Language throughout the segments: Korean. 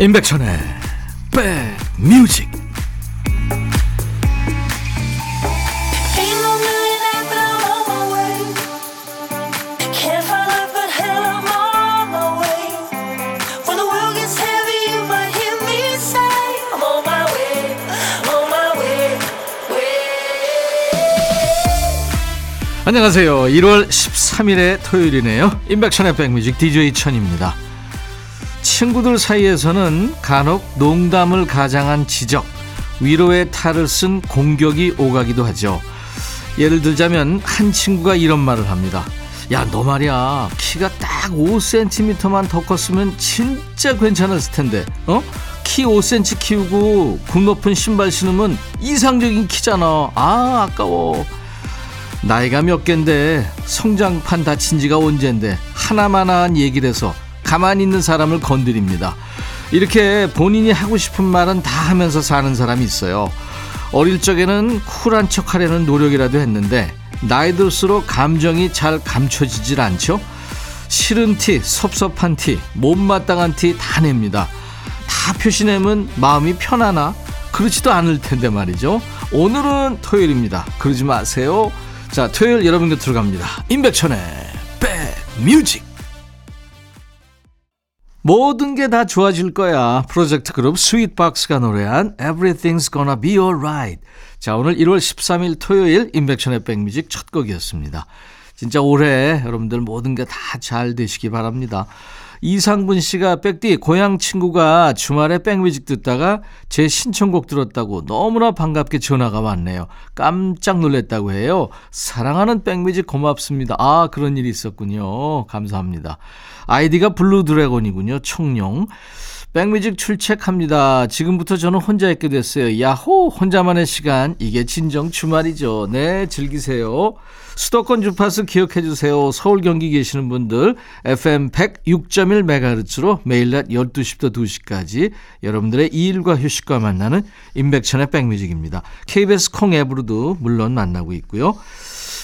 임백천의 백뮤직 안녕하세요. 1월 13일의 토요일이네요. 임백천의 백뮤직 DJ 천입니다. 친구들 사이에서는 간혹 농담을 가장한 지적, 위로의 탈을 쓴 공격이 오가기도 하죠. 예를 들자면 한 친구가 이런 말을 합니다. 야, 너 말이야. 키가 딱 5cm만 더 컸으면 진짜 괜찮았을 텐데. 어? 키 5cm 키우고 굽 높은 신발 신으면 이상적인 키잖아. 아, 아까워. 나이가 몇 갠데 성장판 다친 지가 언젠데 하나만한 얘기를 해서 가만히 있는 사람을 건드립니다. 이렇게 본인이 하고 싶은 말은 다 하면서 사는 사람이 있어요. 어릴 적에는 쿨한 척 하려는 노력이라도 했는데 나이 들수록 감정이 잘 감춰지질 않죠. 싫은 티, 섭섭한 티, 못마땅한 티 다 냅니다. 다 표시내면 마음이 편하나? 그렇지도 않을 텐데 말이죠. 오늘은 토요일입니다. 그러지 마세요. 자, 토요일 여러분 곁으로 갑니다. 임백천의 백뮤직. 모든 게 다 좋아질 거야. 프로젝트 그룹 Sweetbox가 노래한 Everything's Gonna Be Alright. 자, 오늘 1월 13일 토요일 임백천의 백뮤직 첫 곡이었습니다. 진짜 올해 여러분들 모든 게 다 잘 되시기 바랍니다. 이상분 씨가 백디 고향 친구가 주말에 백뮤직 듣다가 제 신청곡 들었다고 너무나 반갑게 전화가 왔네요. 깜짝 놀랐다고 해요. 사랑하는 백뮤직 고맙습니다. 아 그런 일이 있었군요. 감사합니다. 아이디가 Blue Dragon이군요. 청룡. 백뮤직 출첵합니다. 지금부터 저는 혼자 있게 됐어요. 야호! 혼자만의 시간. 이게 진정 주말이죠. 네, 즐기세요. 수도권 주파수 기억해 주세요. 서울 경기 계시는 분들 FM 106.1MHz로 매일 낮 12시부터 2시까지 여러분들의 일과 휴식과 만나는 임백천의 백뮤직입니다. KBS 콩 앱으로도 물론 만나고 있고요.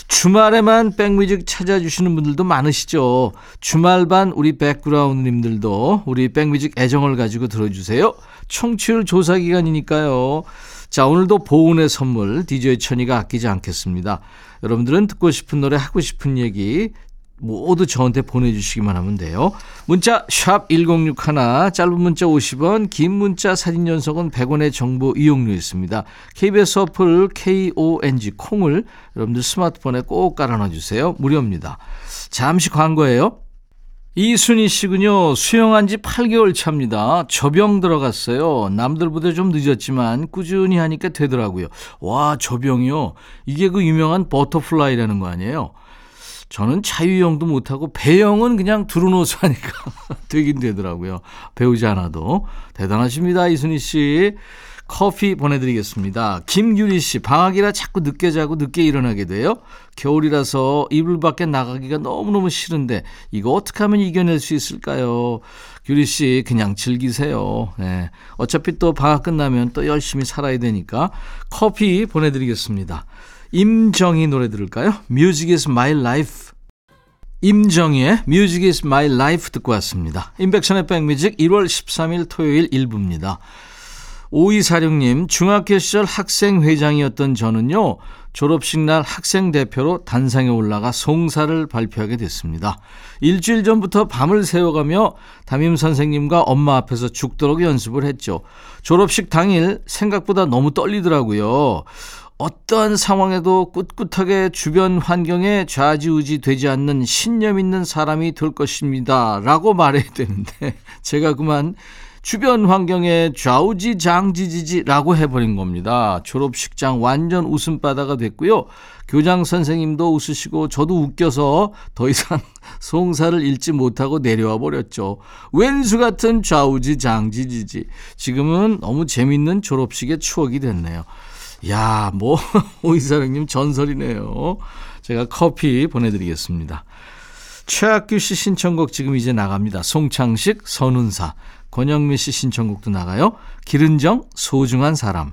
주말에만 백뮤직 찾아주시는 분들도 많으시죠. 주말반 우리 백그라운드님들도 우리 백뮤직 애정을 가지고 들어주세요. 청취율 조사 기간이니까요. 자, 오늘도 보은의 선물 DJ 천이가 아끼지 않겠습니다. 여러분들은 듣고 싶은 노래 하고 싶은 얘기 모두 저한테 보내주시기만 하면 돼요. 문자 1061, 짧은 문자 50원, 긴 문자 사진 연속은 100원의 정보 이용료 있습니다. KBS 어플 KONG 콩을 여러분들 스마트폰에 꼭 깔아놔 주세요. 무료입니다. 잠시 광고예요. 이순희 씨군요. 수영한 지 8개월 차입니다. 접영 들어갔어요. 남들보다 좀 늦었지만 꾸준히 하니까 되더라고요. 와, 접영이요. 이게 그 유명한 버터플라이라는 거 아니에요? 저는 자유형도 못하고 배영은 그냥 두루노수 하니까 되긴 되더라고요. 배우지 않아도. 대단하십니다, 이순희 씨. 커피 보내드리겠습니다. 김유리 씨, 방학이라 자꾸 늦게 자고 늦게 일어나게 돼요. 겨울이라서 이불 밖에 나가기가 너무너무 싫은데 이거 어떻게 하면 이겨낼 수 있을까요? 유리 씨, 그냥 즐기세요. 네. 어차피 또 방학 끝나면 또 열심히 살아야 되니까 커피 보내드리겠습니다. 임정희 노래 들을까요? Music is my life. 임정희의 Music is my life 듣고 왔습니다. 인백션의 백뮤직 1월 13일 토요일 1부입니다. 5246님, 중학교 시절 학생회장이었던 저는요, 졸업식 날 학생대표로 단상에 올라가 송사를 발표하게 됐습니다. 일주일 전부터 밤을 새워가며 담임 선생님과 엄마 앞에서 죽도록 연습을 했죠. 졸업식 당일 생각보다 너무 떨리더라고요. 어떠한 상황에도 꿋꿋하게 주변 환경에 좌지우지 되지 않는 신념 있는 사람이 될 것입니다. 라고 말해야 되는데, 제가 그만 주변 환경에 좌우지 장지지지라고 해버린 겁니다. 졸업식장 완전 웃음바다가 됐고요. 교장 선생님도 웃으시고 저도 웃겨서 더 이상 송사를 읽지 못하고 내려와 버렸죠. 웬수 같은 좌우지 장지지지. 지금은 너무 재밌는 졸업식의 추억이 됐네요. 야, 뭐, 오이사영님 전설이네요. 제가 커피 보내드리겠습니다. 최학규 씨 신청곡 지금 이제 나갑니다. 송창식, 선운사. 권영미 씨 신청곡도 나가요. 길은정, 소중한 사람.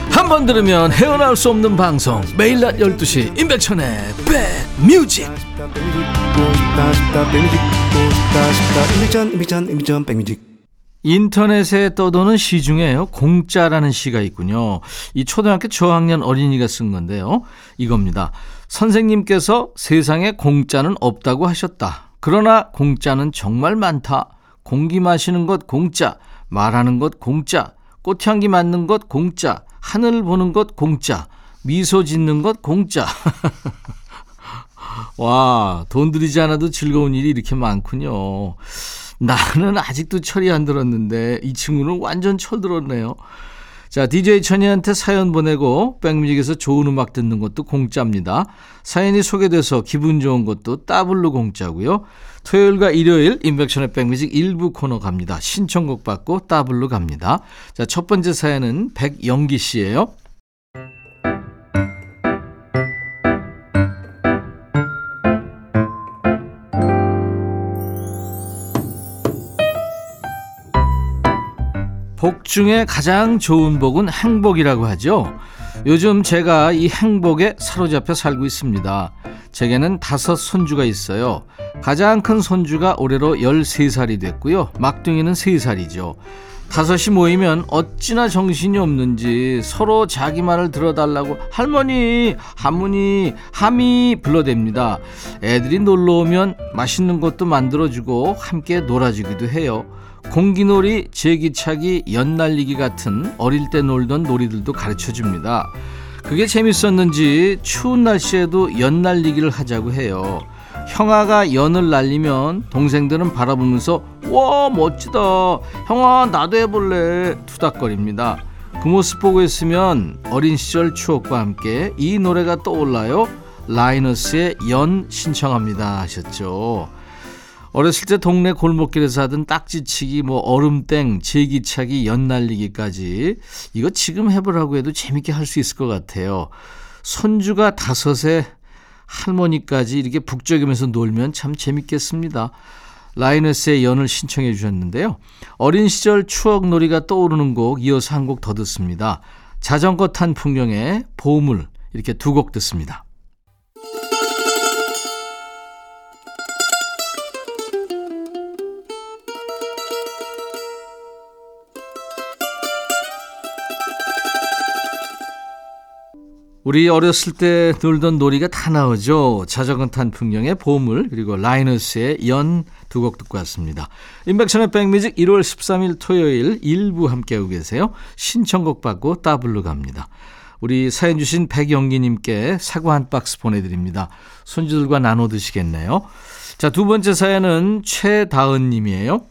한 번 들으면 헤어나올 수 없는 방송 매일 낮 12시 임백천의 백뮤직 인터넷에 떠도는 시 중에요. 공짜라는 시가 있군요. 이 초등학교 저학년 어린이가 쓴 건데요. 이겁니다. 선생님께서 세상에 공짜는 없다고 하셨다. 그러나 공짜는 정말 많다. 공기 마시는 것 공짜, 말하는 것 공짜, 꽃향기 맡는 것 공짜, 하늘 보는 것 공짜, 미소 짓는 것 공짜. 와, 돈 들이지 않아도 즐거운 일이 이렇게 많군요. 나는 아직도 철이 안 들었는데 이 친구는 완전 철 들었네요. 자, DJ 천이한테 사연 보내고 백뮤직에서 좋은 음악 듣는 것도 공짜입니다. 사연이 소개돼서 기분 좋은 것도 따블로 공짜고요. 토요일과 일요일 인백션의 백뮤직 일부 코너 갑니다. 신청곡 받고 따블로 갑니다. 자, 첫 번째 사연은 백영기 씨예요. 중에 가장 좋은 복은 행복이라고 하죠. 요즘 제가 이 행복에 사로잡혀 살고 있습니다. 제게는 다섯 손주가 있어요. 가장 큰 손주가 올해로 13살이 됐고요. 막둥이는 3살이죠. 다섯이 모이면 어찌나 정신이 없는지 서로 자기 말을 들어달라고 할머니, 할머니, 함이 불러댑니다. 애들이 놀러 오면 맛있는 것도 만들어주고 함께 놀아주기도 해요. 공기놀이, 제기차기, 연날리기 같은 어릴 때 놀던 놀이들도 가르쳐 줍니다. 그게 재밌었는지 추운 날씨에도 연날리기를 하자고 해요. 형아가 연을 날리면 동생들은 바라보면서 와 멋지다. 형아 나도 해볼래. 투닥거립니다. 그 모습 보고 있으면 어린 시절 추억과 함께 이 노래가 떠올라요. 라이너스의 연 신청합니다 하셨죠 어렸을 때 동네 골목길에서 하던 딱지치기, 뭐 얼음땡, 제기차기, 연날리기까지 이거 지금 해보라고 해도 재밌게 할 수 있을 것 같아요. 손주가 다섯에 할머니까지 이렇게 북적이면서 놀면 참 재밌겠습니다. 라이너스의 연을 신청해 주셨는데요. 어린 시절 추억 놀이가 떠오르는 곡 이어서 한 곡 더 듣습니다. 자전거 탄 풍경의 보물 이렇게 두 곡 듣습니다. 우리 어렸을 때 놀던 놀이가 다 나오죠. 자전거 탄 풍경의 보물 그리고 라이너스의 연 두 곡 듣고 왔습니다. 인백션의 백뮤직 1월 13일 토요일 일부 함께하고 계세요. 신청곡 받고 따블로 갑니다. 우리 사연 주신 백영기님께 사과 한 박스 보내드립니다. 손주들과 나눠 드시겠네요. 자, 두 번째 사연은 최다은님이에요.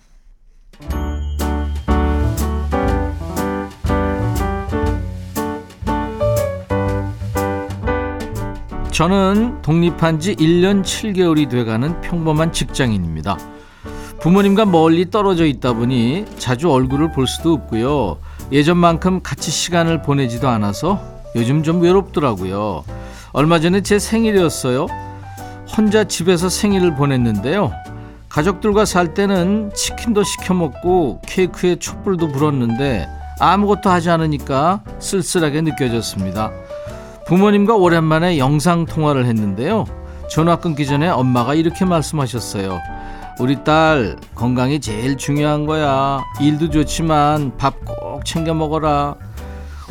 저는 독립한 지 1년 7개월이 돼가는 평범한 직장인입니다. 부모님과 멀리 떨어져 있다 보니 자주 얼굴을 볼 수도 없고요. 예전만큼 같이 시간을 보내지도 않아서 요즘 좀 외롭더라고요. 얼마 전에 제 생일이었어요. 혼자 집에서 생일을 보냈는데요. 가족들과 살 때는 치킨도 시켜 먹고 케이크에 촛불도 불었는데 아무것도 하지 않으니까 쓸쓸하게 느껴졌습니다. 부모님과 오랜만에 영상 통화를 했는데요. 전화 끊기 전에 엄마가 이렇게 말씀하셨어요. 우리 딸 건강이 제일 중요한 거야. 일도 좋지만 밥 꼭 챙겨 먹어라.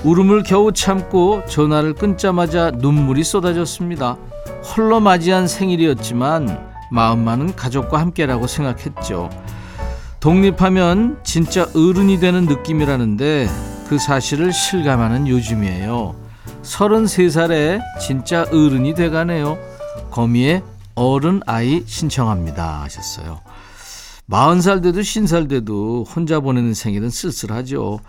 울음을 겨우 참고 전화를 끊자마자 눈물이 쏟아졌습니다. 홀로 맞이한 생일이었지만 마음만은 가족과 함께라고 생각했죠. 독립하면 진짜 어른이 되는 느낌이라는데 그 사실을 실감하는 요즘이에요. 33살에 진짜 어른이 돼가네요. 거미의 어른 아이 신청합니다 하셨어요. 40살 돼도 50살 돼도 혼자 보내는 생일은 쓸쓸하죠.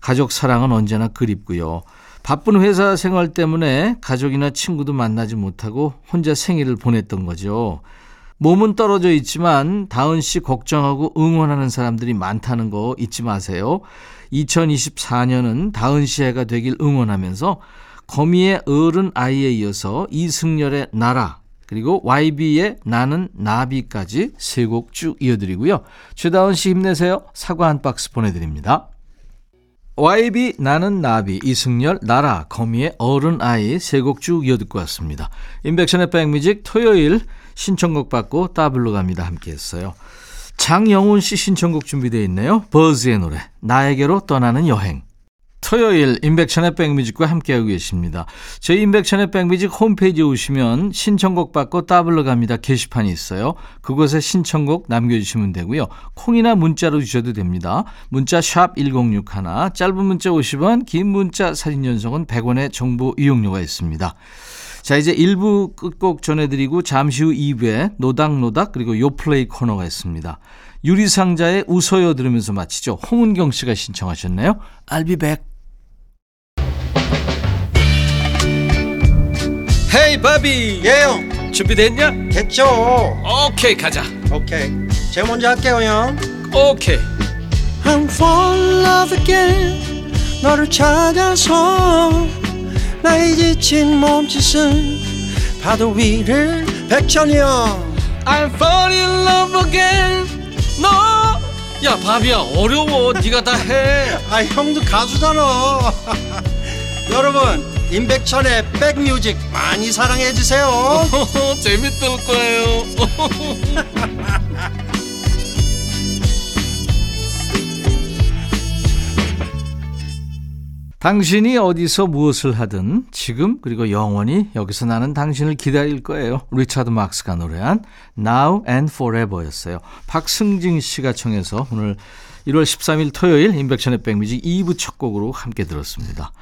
가족 사랑은 언제나 그립고요. 바쁜 회사 생활 때문에 가족이나 친구도 만나지 못하고 혼자 생일을 보냈던 거죠. 몸은 떨어져 있지만 다은 씨 걱정하고 응원하는 사람들이 많다는 거 잊지 마세요. 2024년은 다은 씨 해가 되길 응원하면서 거미의 어른 아이에 이어서 이승열의 나라 그리고 YB의 나는 나비까지 세 곡 쭉 이어드리고요. 최다은 씨 힘내세요. 사과 한 박스 보내드립니다. YB 나는 나비 이승열 나라 거미의 어른 아이 세 곡 쭉 이어 듣고 왔습니다. 인백션의 백뮤직 토요일 신청곡 받고 따블로 갑니다 함께 했어요. 장영훈 씨 신청곡 준비되어 있네요. 버즈의 노래 나에게로 떠나는 여행 토요일 인백천의 백뮤직과 함께하고 계십니다. 저희 인백천의 백뮤직 홈페이지에 오시면 신청곡 받고 따블러 갑니다. 게시판이 있어요. 그곳에 신청곡 남겨주시면 되고요. 콩이나 문자로 주셔도 됩니다. 문자 샵 1061, 짧은 문자 50원, 긴 문자 사진 연속은 100원의 정보 이용료가 있습니다. 자, 이제 1부 끝곡 전해드리고 잠시 후 2부에 노닥노닥 그리고 요플레이 코너가 있습니다. 유리상자의 웃어요 들으면서 마치죠. 홍은경 씨가 신청하셨네요. I'll be back. 헤이 바비. 예요 준비됐냐? 됐죠. 오케이 가자. 오케이. 제가 먼저 할게요 형. 오케이. I'm fall in love again. 너를 찾아서 나의 지친 몸짓은 파도 위를 백천이 형. I'm fall in love again. 너 야 바비야 어려워. 네가 다해. 아 형도 가수잖아. 여러분 임백천의 백뮤직 많이 사랑해 주세요 재밌을 거예요 당신이 어디서 무엇을 하든 지금 그리고 영원히 여기서 나는 당신을 기다릴 거예요. 리차드 막스가 노래한 Now and Forever였어요. 박승진 씨가 청해서 오늘 1월 13일 토요일 인백션의 백뮤직 2부 첫 곡으로 함께 들었습니다.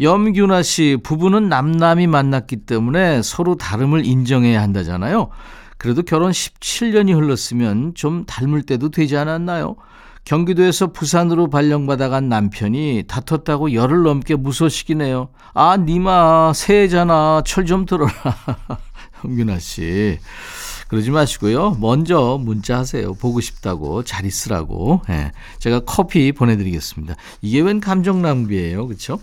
염규나 씨, 부부는 남남이 만났기 때문에 서로 다름을 인정해야 한다잖아요. 그래도 결혼 17년이 흘렀으면 좀 닮을 때도 되지 않았나요? 경기도에서 부산으로 발령받아 간 남편이 다퉜다고 열흘 넘게 무소식이네요. 아, 니마, 새해잖아. 철 좀 들어라. 형균아 씨. 그러지 마시고요. 먼저 문자하세요. 보고 싶다고, 잘 있으라고. 예. 제가 커피 보내드리겠습니다. 이게 웬 감정 낭비예요. 그쵸?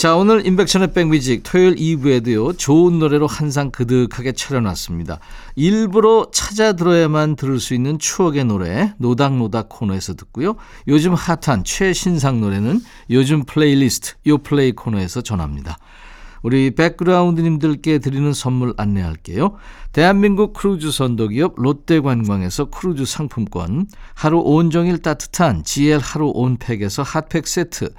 자, 오늘 임백천의 백뮤직 토요일 2부에도요, 좋은 노래로 한상 그득하게 차려놨습니다. 일부러 찾아 들어야만 들을 수 있는 추억의 노래, 노닥노닥 코너에서 듣고요. 요즘 핫한 최신상 노래는 요즘 플레이리스트, 요 플레이 코너에서 전합니다. 우리 백그라운드님들께 드리는 선물 안내할게요. 대한민국 크루즈 선도기업 롯데관광에서 크루즈 상품권, 하루 온종일 따뜻한 GL 하루 온팩에서 핫팩 세트,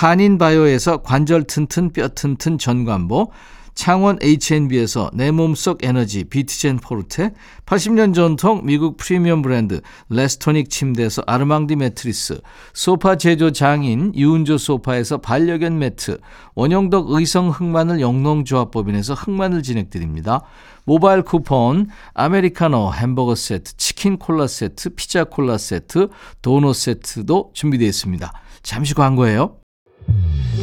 한인바이오에서 관절 튼튼 뼈 튼튼 전관보, 창원 H&B에서 내 몸속 에너지 비트젠 포르테, 80년 전통 미국 프리미엄 브랜드 레스토닉 침대에서 아르망디 매트리스, 소파 제조 장인 유운조 소파에서 반려견 매트, 원형덕 의성 흑마늘 영농조합법인에서 흑마늘 진행드립니다. 모바일 쿠폰, 아메리카노 햄버거 세트, 치킨 콜라 세트, 피자 콜라 세트, 도넛 세트도 준비되어 있습니다. 잠시 광고예요.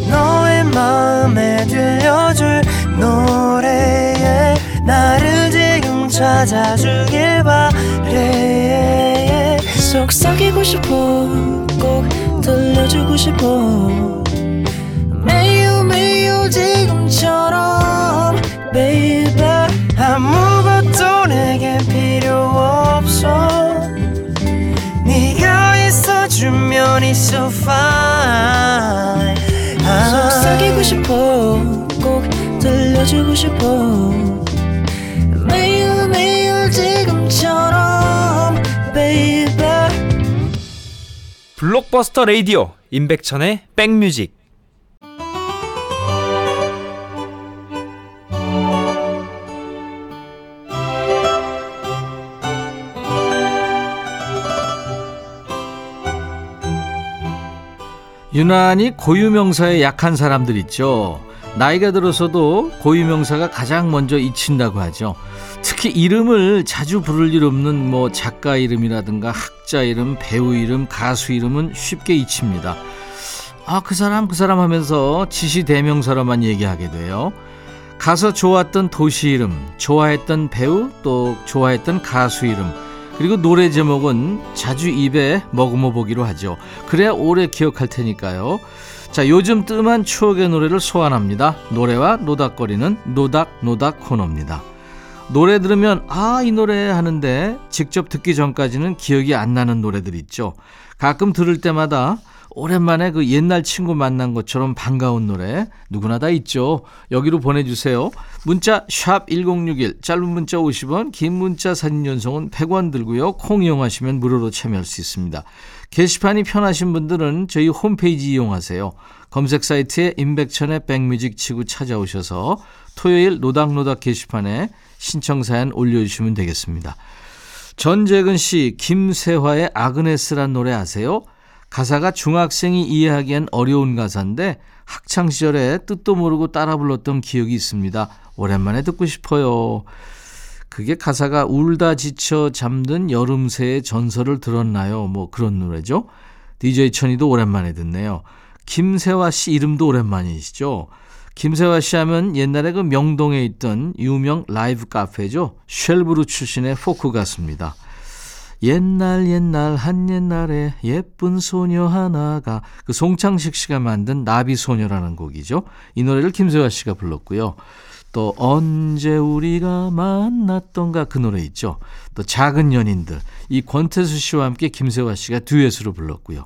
너의 마음에 들려줄 노래에 나를 지금 찾아주길 바래. 속삭이고 싶어 꼭 들려주고 싶어 들려주고 싶어. 매일 매일 지금처럼 baby. 블록버스터 레이디오 임백천의 백뮤직. 유난히 고유명사에 약한 사람들 있죠. 나이가 들어서도 고유명사가 가장 먼저 잊힌다고 하죠. 특히 이름을 자주 부를 일 없는 뭐 작가 이름이라든가 학자 이름, 배우 이름, 가수 이름은 쉽게 잊힙니다. 아, 그 사람, 그 사람 하면서 지시 대명사로만 얘기하게 돼요. 가서 좋았던 도시 이름, 좋아했던 배우, 또 좋아했던 가수 이름, 그리고 노래 제목은 자주 입에 머금어 보기로 하죠. 그래야 오래 기억할 테니까요. 자, 요즘 뜸한 추억의 노래를 소환합니다. 노래와 노닥거리는 노닥노닥 코너입니다. 노래 들으면 아, 이 노래 하는데 직접 듣기 전까지는 기억이 안 나는 노래들 있죠. 가끔 들을 때마다 오랜만에 그 옛날 친구 만난 것처럼 반가운 노래 누구나 다 있죠. 여기로 보내주세요. 문자 샵 1061, 짧은 문자 50원, 긴 문자 사진 연속은 100원 들고요. 콩 이용하시면 무료로 참여할 수 있습니다. 게시판이 편하신 분들은 저희 홈페이지 이용하세요. 검색 사이트에 임백천의 백뮤직 치고 찾아오셔서 토요일 노닥노닥 게시판에 신청 사연 올려주시면 되겠습니다. 전재근 씨, 김세화의 아그네스란 노래 아세요? 가사가 중학생이 이해하기엔 어려운 가사인데 학창 시절에 뜻도 모르고 따라 불렀던 기억이 있습니다. 오랜만에 듣고 싶어요. 그게 가사가 울다 지쳐 잠든 여름새의 전설을 들었나요? 뭐 그런 노래죠. DJ 천이도 오랜만에 듣네요. 김세화 씨 이름도 오랜만이시죠. 김세화 씨 하면 옛날에 그 명동에 있던 유명 라이브 카페죠. 쉘브루 출신의 포크 가수입니다. 옛날 옛날 한 옛날에 예쁜 소녀 하나가 그 송창식 씨가 만든 나비 소녀라는 곡이죠. 이 노래를 김세화 씨가 불렀고요. 또 언제 우리가 만났던가 그 노래 있죠. 또 작은 연인들 이 권태수 씨와 함께 김세화 씨가 듀엣으로 불렀고요.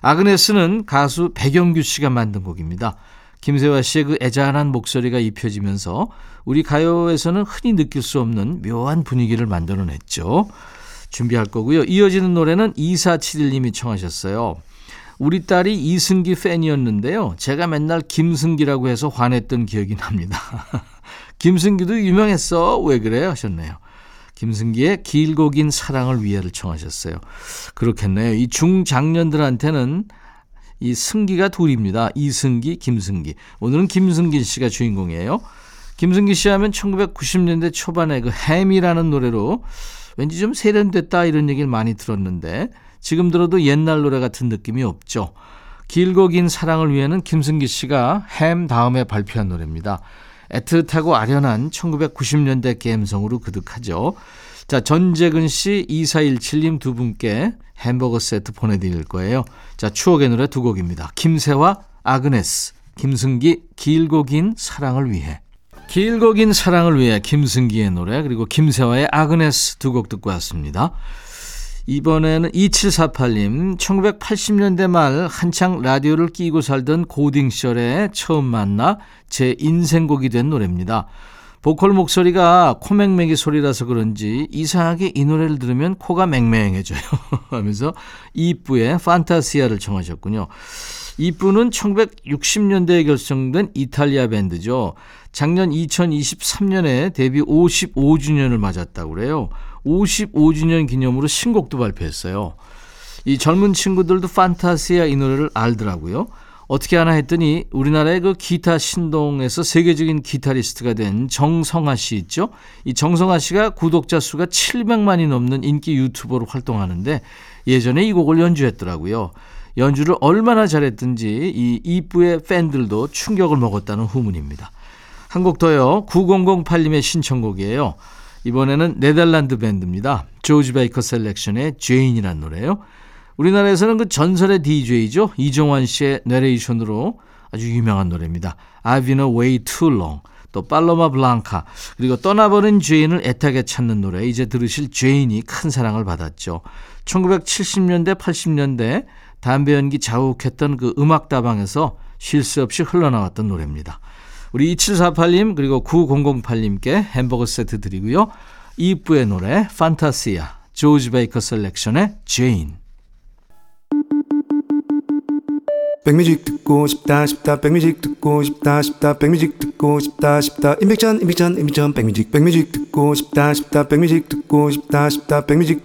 아그네스는 가수 백영규 씨가 만든 곡입니다. 김세화 씨의 그 애잔한 목소리가 입혀지면서 우리 가요에서는 흔히 느낄 수 없는 묘한 분위기를 만들어냈죠. 준비할 거고요. 이어지는 노래는 2471님이 청하셨어요. 우리 딸이 이승기 팬이었는데요. 제가 맨날 김승기라고 해서 화냈던 기억이 납니다. 김승기도 유명했어. 왜 그래? 하셨네요. 김승기의 길고 긴 사랑을 위해를 청하셨어요. 그렇겠네요. 이 중장년들한테는 이 승기가 둘입니다. 이승기, 김승기. 오늘은 김승기 씨가 주인공이에요. 김승기 씨 하면 1990년대 초반에 그 햄이라는 노래로 왠지 좀 세련됐다 이런 얘기를 많이 들었는데 지금 들어도 옛날 노래 같은 느낌이 없죠. 길고 긴 사랑을 위해는 김승기 씨가 햄 다음에 발표한 노래입니다. 애틋하고 아련한 1990년대 감성으로 그득하죠. 자, 전재근 씨, 2417님 두 분께 햄버거 세트 보내드릴 거예요. 자, 추억의 노래 두 곡입니다. 김세화, 아그네스, 김승기, 길고 긴 사랑을 위해. 길고 긴 사랑을 위해 김승기의 노래 그리고 김세화의 아그네스 두 곡 듣고 왔습니다. 이번에는 2748님 1980년대 말 한창 라디오를 끼고 살던 고딩 시절에 처음 만나 제 인생곡이 된 노래입니다. 보컬 목소리가 코맹맹이 소리라서 그런지 이상하게 이 노래를 들으면 코가 맹맹해져요 하면서 이쁘의 판타시아를 청하셨군요. 이쁘는 1960년대에 결성된 이탈리아 밴드죠. 작년 2023년에 데뷔 55주년을 맞았다고 그래요. 55주년 기념으로 신곡도 발표했어요. 이 젊은 친구들도 판타시아 이 노래를 알더라고요. 어떻게 하나 했더니 우리나라의 그 기타 신동에서 세계적인 기타리스트가 된 정성하 씨 있죠? 이 정성하 씨가 구독자 수가 700만이 넘는 인기 유튜버로 활동하는데 예전에 이 곡을 연주했더라고요. 연주를 얼마나 잘했든지 이 이쁘의 팬들도 충격을 먹었다는 후문입니다. 한 곡 더요. 9008님의 신청곡이에요. 이번에는 네덜란드 밴드입니다. 조지 베이커 셀렉션의 제인이란 노래요. 우리나라에서는 그 전설의 DJ죠. 이종환 씨의 내레이션으로 아주 유명한 노래입니다. I've been away too long. 또 팔로마 블랑카 그리고 떠나버린 죄인을 애타게 찾는 노래 이제 들으실 죄인이 큰 사랑을 받았죠. 1970년대 80년대 담배 연기 자욱했던 그 음악 다방에서 쉴 새 없이 흘러나왔던 노래입니다. 우리 2748님 그리고 9008님께 햄버거 세트 드리고요. 2부의 노래 판타시아 조지 베이커 셀렉션의 제인. 백뮤직 듣고 싶다 싶다 백뮤직 듣고 싶다 싶다 백뮤직 듣고 싶다 싶다. 임백천 임백천 임백천 백뮤직. 백뮤직 듣고 싶다 싶다 백뮤직 듣고 싶다 싶다 백뮤직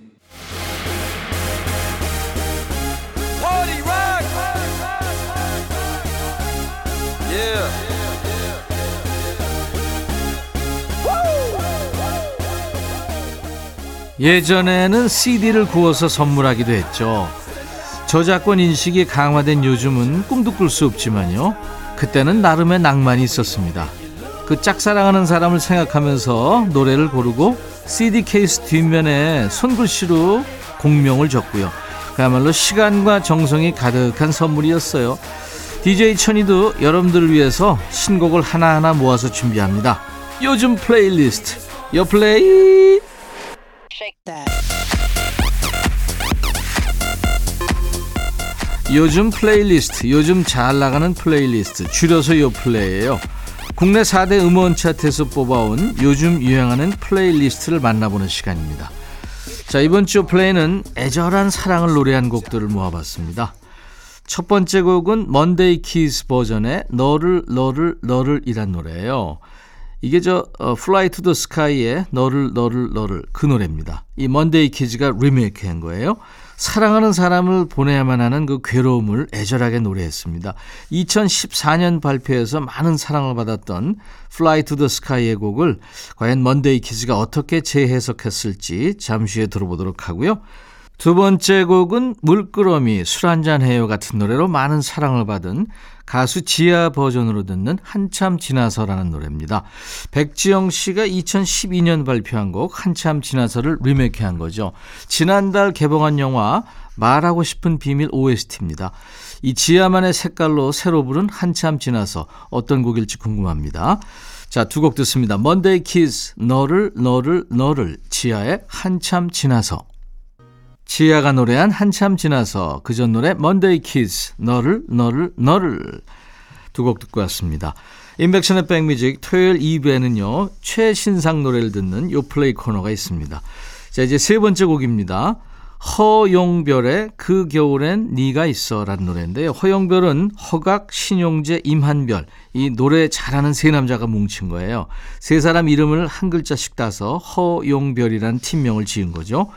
예전에는 CD를 구워서 선물하기도 했죠. 저작권 인식이 강화된 요즘은 꿈도 꿀 수 없지만요. 그때는 나름의 낭만이 있었습니다. 그 짝사랑하는 사람을 생각하면서 노래를 고르고 CD 케이스 뒷면에 손글씨로 곡명을 적고요. 그야말로 시간과 정성이 가득한 선물이었어요. DJ 천이도 여러분들을 위해서 신곡을 하나하나 모아서 준비합니다. 요즘 플레이리스트, 요 플레이! 요즘 플레이리스트, 요즘 잘 나가는 플레이리스트, 줄여서 요 플레이예요. 국내 4대 음원 차트에서 뽑아온 요즘 유행하는 playlist를 만나보는 시간입니다. 자, 이번 주 플레이는 애절한 사랑을 노래한 곡들을 모아봤습니다. 첫 번째 곡은 Monday Kiz 버전의 너를 너를 너를 이란 노래예요. 이게 저 어, Fly to the Sky의 너를 너를 너를 그 노래입니다. 이 Monday Kiz가 리메이크한 거예요. 사랑하는 사람을 보내야만 하는 그 괴로움을 애절하게 노래했습니다. 2014년 발표해서 많은 사랑을 받았던 Fly to the Sky의 곡을 과연 먼데이 키즈가 어떻게 재해석했을지 잠시 후에 들어보도록 하고요. 두 번째 곡은 물끄러미 술 한잔 해요 같은 노래로 많은 사랑을 받은 가수 지아 버전으로 듣는 한참 지나서라는 노래입니다. 백지영 씨가 2012년 발표한 곡 한참 지나서를 리메이크한 거죠. 지난달 개봉한 영화 말하고 싶은 비밀 OST입니다. 이 지아만의 색깔로 새로 부른 한참 지나서 어떤 곡일지 궁금합니다. 자, 두 곡 듣습니다. Monday Kiz 너를 너를 너를 지아의 한참 지나서 지아가 노래한 한참 지나서 그 전 노래 Monday Kiz 너를 너를 너를 두 곡 듣고 왔습니다. 인백션의 백뮤직 토요일 2부에는요. 최신상 노래를 듣는 요플레이 코너가 있습니다. 자 이제 세 번째 곡입니다. 허용별의 그 겨울엔 네가 있어 라는 노래인데요. 허용별은 허각, 신용재, 임한별 이 노래 잘하는 세 남자가 뭉친 거예요. 세 사람 이름을 한 글자씩 따서 허용별이라는 팀명을 지은 거죠.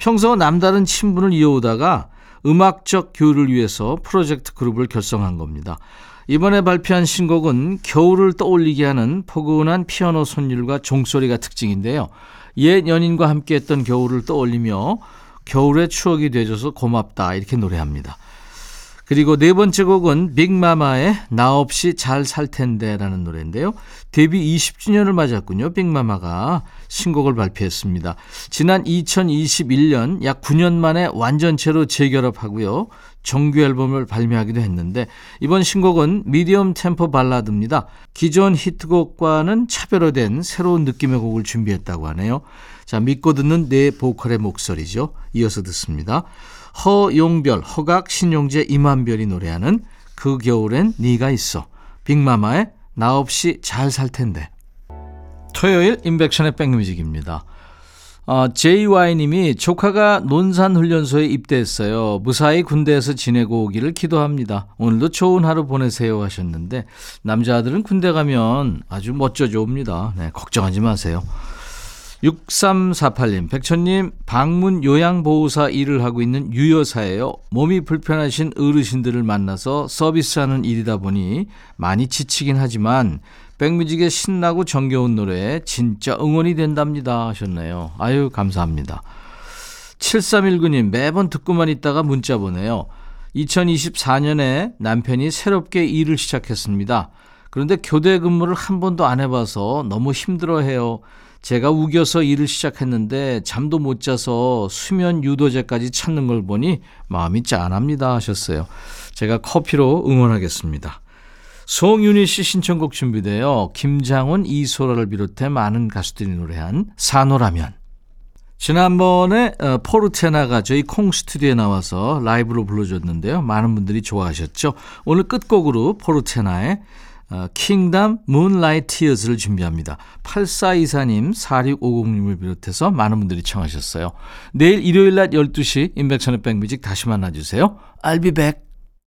평소 남다른 친분을 이어오다가 음악적 교류를 위해서 프로젝트 그룹을 결성한 겁니다. 이번에 발표한 신곡은 겨울을 떠올리게 하는 포근한 피아노 손율과 종소리가 특징인데요. 옛 연인과 함께했던 겨울을 떠올리며 겨울의 추억이 되줘서 고맙다 이렇게 노래합니다. 그리고 네 번째 곡은 빅마마의 나 없이 잘 살 텐데 라는 노래인데요. 데뷔 20주년을 맞았군요. 빅마마가 신곡을 발표했습니다. 지난 2021년 약 9년 만에 완전체로 재결합하고요. 정규 앨범을 발매하기도 했는데 이번 신곡은 미디엄 템포 발라드입니다. 기존 히트곡과는 차별화된 새로운 느낌의 곡을 준비했다고 하네요. 자, 믿고 듣는 내 보컬의 목소리죠. 이어서 듣습니다. 허용별, 허각, 신용재, 임한별이 노래하는 그 겨울엔 네가 있어. 빅마마의 나 없이 잘 살 텐데. 토요일 인백션의 백뮤직입니다. 어, JY님이 조카가 논산훈련소에 입대했어요. 무사히 군대에서 지내고 오기를 기도합니다. 오늘도 좋은 하루 보내세요 하셨는데 남자들은 군대 가면 아주 멋져져 옵니다. 네, 걱정하지 마세요. 6348님, 백천님, 방문 요양보호사 일을 하고 있는 유여사예요. 몸이 불편하신 어르신들을 만나서 서비스하는 일이다 보니 많이 지치긴 하지만 백뮤직의 신나고 정겨운 노래 진짜 응원이 된답니다 하셨네요. 아유, 감사합니다. 7319님, 매번 듣고만 있다가 문자 보내요. 2024년에 남편이 새롭게 일을 시작했습니다. 그런데 교대 근무를 한 번도 안 해봐서 너무 힘들어해요. 제가 우겨서 일을 시작했는데 잠도 못 자서 수면 유도제까지 찾는 걸 보니 마음이 짠합니다 하셨어요. 제가 커피로 응원하겠습니다. 송윤희 씨 신청곡 준비돼요. 김장훈, 이소라를 비롯해 많은 가수들이 노래한 산호라면. 지난번에 어, 포르테나가 저희 콩 스튜디오에 나와서 라이브로 불러줬는데요. 많은 분들이 좋아하셨죠. 오늘 끝곡으로 포르테나의 킹덤 문라이트 티어스를 준비합니다. 8424님, 4650님을 비롯해서 많은 분들이 청하셨어요. 내일 일요일 낮 12시 인백천의 백뮤직 다시 만나주세요. I'll be back.